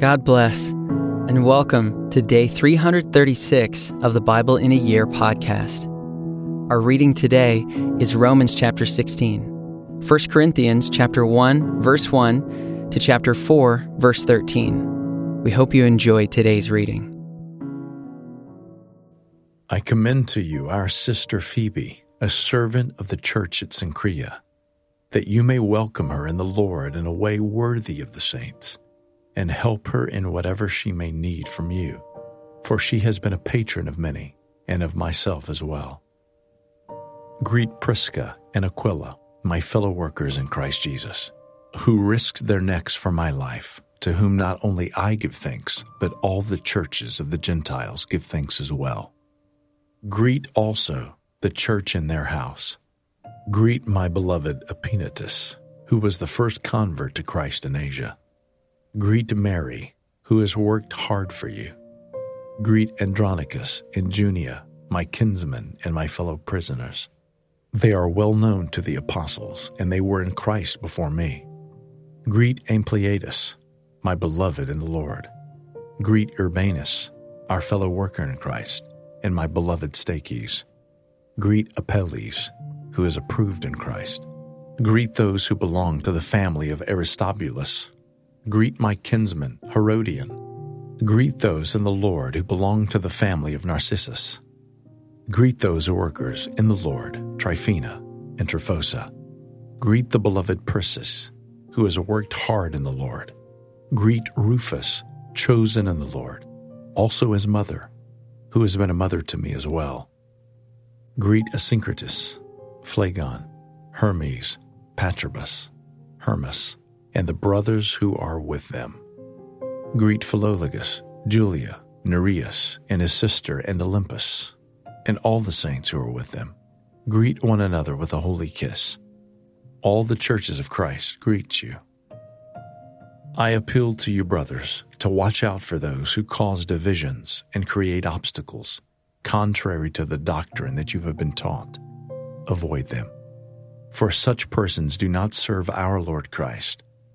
God bless, and welcome to day 336 of the Bible in a Year podcast. Our reading today is Romans chapter 16, 1 Corinthians chapter 1, verse 1 to chapter 4, verse 13. We hope you enjoy today's reading. I commend to you our sister Phoebe, a servant of the church at Cenchrea, that you may welcome her in the Lord in a way worthy of the saints and help her in whatever she may need from you, for she has been a patron of many, and of myself as well. Greet Prisca and Aquila, my fellow workers in Christ Jesus, who risked their necks for my life, to whom not only I give thanks, but all the churches of the Gentiles give thanks as well. Greet also the church in their house. Greet my beloved Epaenetus, who was the first convert to Christ in Asia. Greet Mary, who has worked hard for you. Greet Andronicus and Junia, my kinsmen and my fellow prisoners. They are well known to the apostles, and they were in Christ before me. Greet Ampliatus, my beloved in the Lord. Greet Urbanus, our fellow worker in Christ, and my beloved Stachys. Greet Apelles, who is approved in Christ. Greet those who belong to the family of Aristobulus Greet my kinsman, Herodion. Greet those in the Lord who belong to the family of Narcissus. Greet those workers in the Lord, Tryphena and Tryphosa. Greet the beloved Persis, who has worked hard in the Lord. Greet Rufus, chosen in the Lord, also his mother, who has been a mother to me as well. Greet Asyncritus, Phlegon, Hermes, Patrobas, Hermas, and the brothers who are with them. Greet Philologus, Julia, Nereus, and his sister, and Olympas, and all the saints who are with them. Greet one another with a holy kiss. All the churches of Christ greet you. I appeal to you, brothers, to watch out for those who cause divisions and create obstacles, contrary to the doctrine that you have been taught. Avoid them. For such persons do not serve our Lord Christ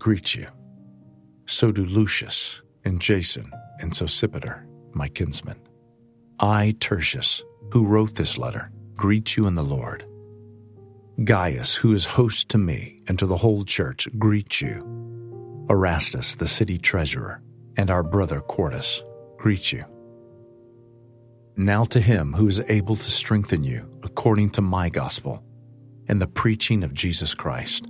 greet you. So do Lucius and Jason and Sosipater, my kinsmen. I, Tertius, who wrote this letter, greet you in the Lord. Gaius, who is host to me and to the whole church, greet you. Erastus, the city treasurer, and our brother Quartus, greet you. Now to him who is able to strengthen you according to my gospel and the preaching of Jesus Christ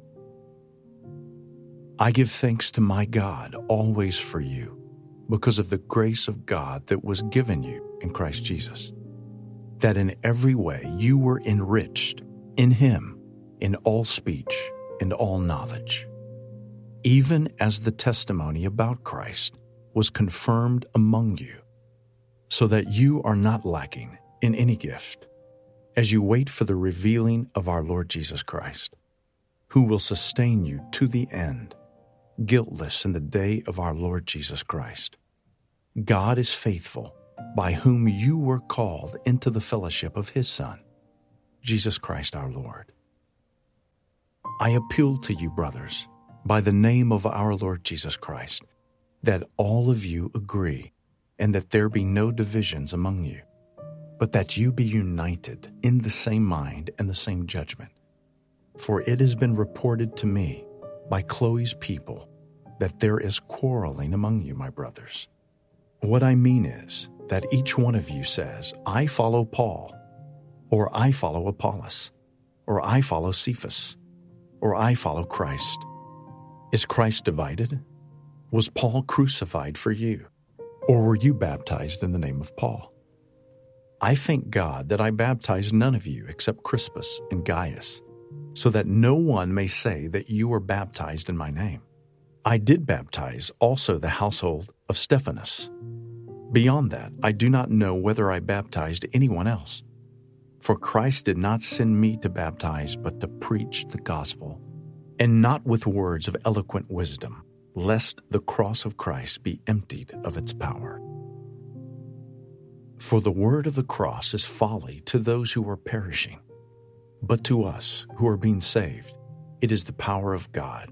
I give thanks to my God always for you, because of the grace of God that was given you in Christ Jesus, that in every way you were enriched in Him in all speech and all knowledge, even as the testimony about Christ was confirmed among you, so that you are not lacking in any gift, as you wait for the revealing of our Lord Jesus Christ, who will sustain you to the end guiltless in the day of our Lord Jesus Christ. God is faithful, by whom you were called into the fellowship of his Son, Jesus Christ our Lord. I appeal to you, brothers, by the name of our Lord Jesus Christ, that all of you agree and that there be no divisions among you, but that you be united in the same mind and the same judgment. For it has been reported to me by Chloe's people that there is quarreling among you, my brothers. What I mean is that each one of you says, I follow Paul, or I follow Apollos, or I follow Cephas, or I follow Christ. Is Christ divided? Was Paul crucified for you? Or were you baptized in the name of Paul? I thank God that I baptized none of you except Crispus and Gaius, so that no one may say that you were baptized in my name. I did baptize also the household of Stephanas. Beyond that, I do not know whether I baptized anyone else. For Christ did not send me to baptize, but to preach the gospel, and not with words of eloquent wisdom lest the cross of Christ be emptied of its power. For the word of the cross is folly to those who are perishing, but to us who are being saved, it is the power of God.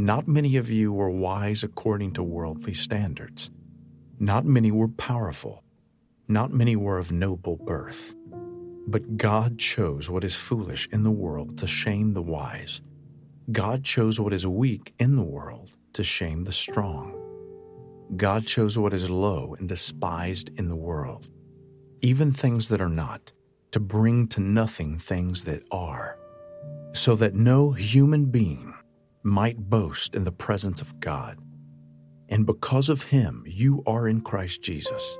Not many of you were wise according to worldly standards. Not many were powerful. Not many were of noble birth. But God chose what is foolish in the world to shame the wise God chose what is weak in the world to shame the strong. God chose what is low and despised in the world, even things that are not, to bring to nothing things that are, so that no human being might boast in the presence of God. And because of him, you are in Christ Jesus,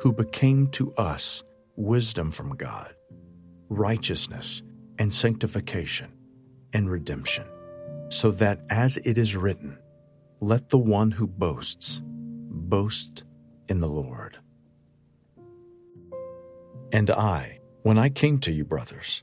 who became to us wisdom from God, righteousness and sanctification and redemption so that as it is written, let the one who boasts boast in the Lord. And I, when I came to you, brothers,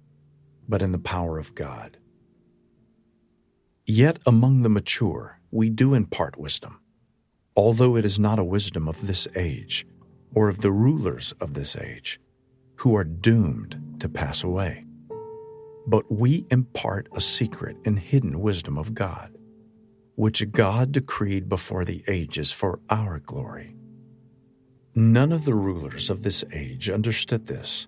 but in the power of God. Yet among the mature we do impart wisdom, although it is not a wisdom of this age or of the rulers of this age, who are doomed to pass away but we impart a secret and hidden wisdom of God, which God decreed before the ages for our glory. None of the rulers of this age understood this,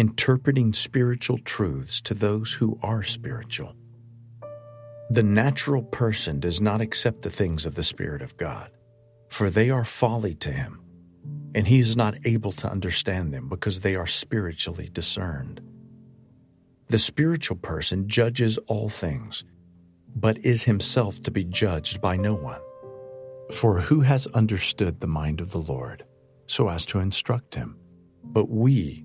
interpreting spiritual truths to those who are spiritual. The natural person does not accept the things of the Spirit of God, for they are folly to him, and he is not able to understand them because they are spiritually discerned. The spiritual person judges all things, but is himself to be judged by no one. For who has understood the mind of the Lord so as to instruct him? But we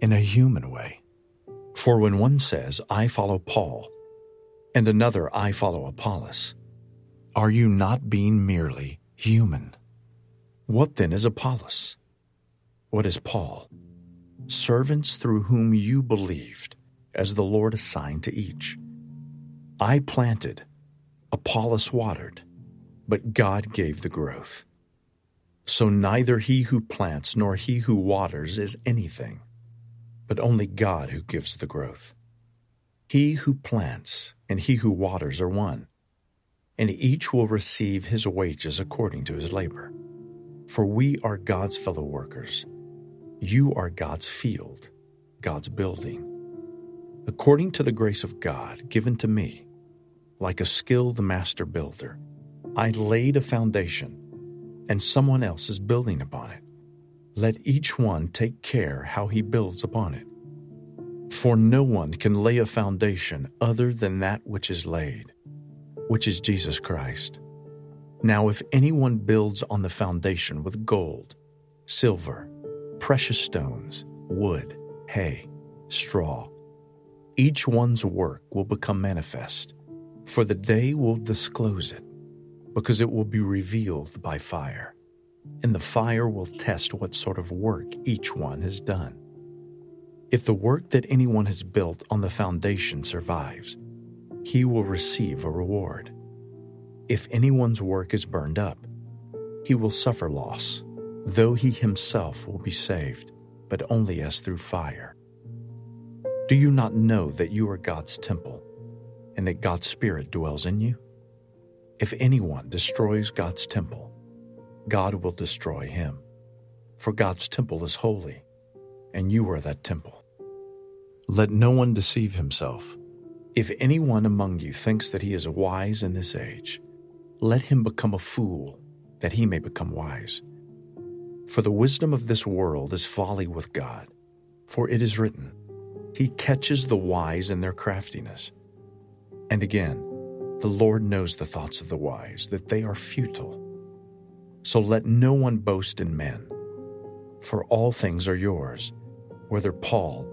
in a human way? For when one says, I follow Paul, and another I follow Apollos. Are you not being merely human? What then is Apollos? What is Paul? Servants through whom you believed, as the Lord assigned to each. I planted, Apollos watered, but God gave the growth. So neither he who plants nor he who waters is anything, but only God who gives the growth. He who plants and he who waters are one, and each will receive his wages according to his labor. For we are God's fellow workers. You are God's field, God's building. According to the grace of God given to me, like a skilled master builder, I laid a foundation, and someone else is building upon it. Let each one take care how he builds upon it. For no one can lay a foundation other than that which is laid, which is Jesus Christ. Now, if anyone builds on the foundation with gold, silver, precious stones, wood, hay, straw, each one's work will become manifest, for the day will disclose it, because it will be revealed by fire, and the fire will test what sort of work each one has done. If the work that anyone has built on the foundation survives, he will receive a reward. If anyone's work is burned up, he will suffer loss, though he himself will be saved, but only as through fire. Do you not know that you are God's temple, and that God's Spirit dwells in you? If anyone destroys God's temple, God will destroy him, for God's temple is holy, and you are that temple. Let no one deceive himself. If anyone among you thinks that he is wise in this age, let him become a fool, that he may become wise. For the wisdom of this world is folly with God. For it is written, He catches the wise in their craftiness. And again, the Lord knows the thoughts of the wise, that they are futile. So let no one boast in men, for all things are yours, whether Paul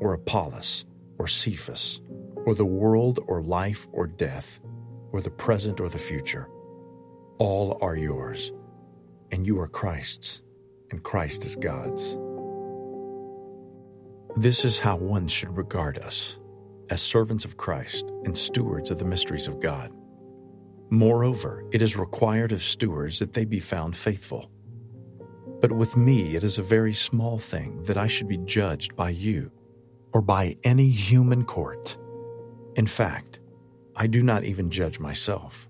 or Apollos or Cephas, or the world or life or death, or the present or the future. All are yours, and you are Christ's, and Christ is God's. This is how one should regard us, as servants of Christ and stewards of the mysteries of God. Moreover, it is required of stewards that they be found faithful. But with me it is a very small thing that I should be judged by you or by any human court. In fact, I do not even judge myself.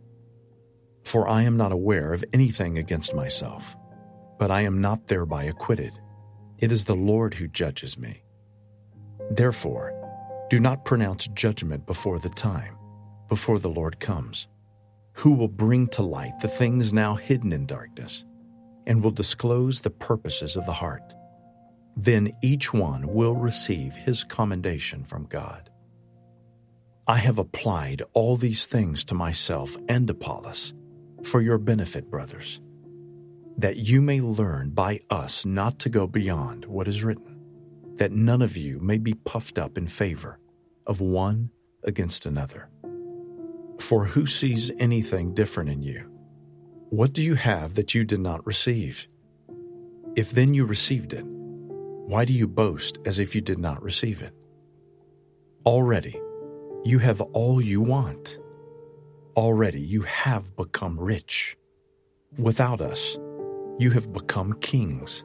For I am not aware of anything against myself, but I am not thereby acquitted. It is the Lord who judges me. Therefore, do not pronounce judgment before the time, before the Lord comes, who will bring to light the things now hidden in darkness, and will disclose the purposes of the heart then each one will receive his commendation from God. I have applied all these things to myself and Apollos for your benefit, brothers, that you may learn by us not to go beyond what is written, that none of you may be puffed up in favor of one against another. For who sees anything different in you? What do you have that you did not receive? If then you received it, why do you boast as if you did not receive it? Already, you have all you want. Already, you have become rich. Without us, you have become kings.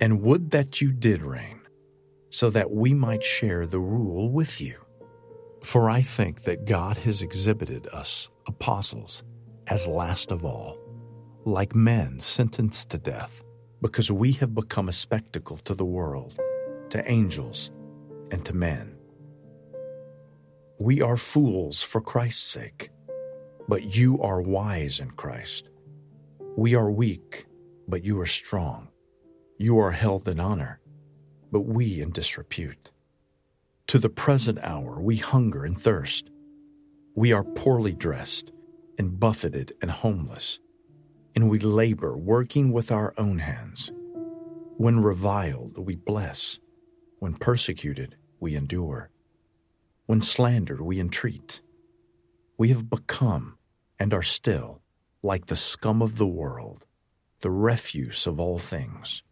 And would that you did reign, so that we might share the rule with you. For I think that God has exhibited us, apostles, as last of all, like men sentenced to death, because we have become a spectacle to the world, to angels, and to men. We are fools for Christ's sake, but you are wise in Christ. We are weak, but you are strong. You are held in honor, but we in disrepute. To the present hour we hunger and thirst. We are poorly dressed and buffeted and homeless, and we labor working with our own hands. When reviled, we bless. When persecuted, we endure. When slandered, we entreat. We have become and are still like the scum of the world, the refuse of all things.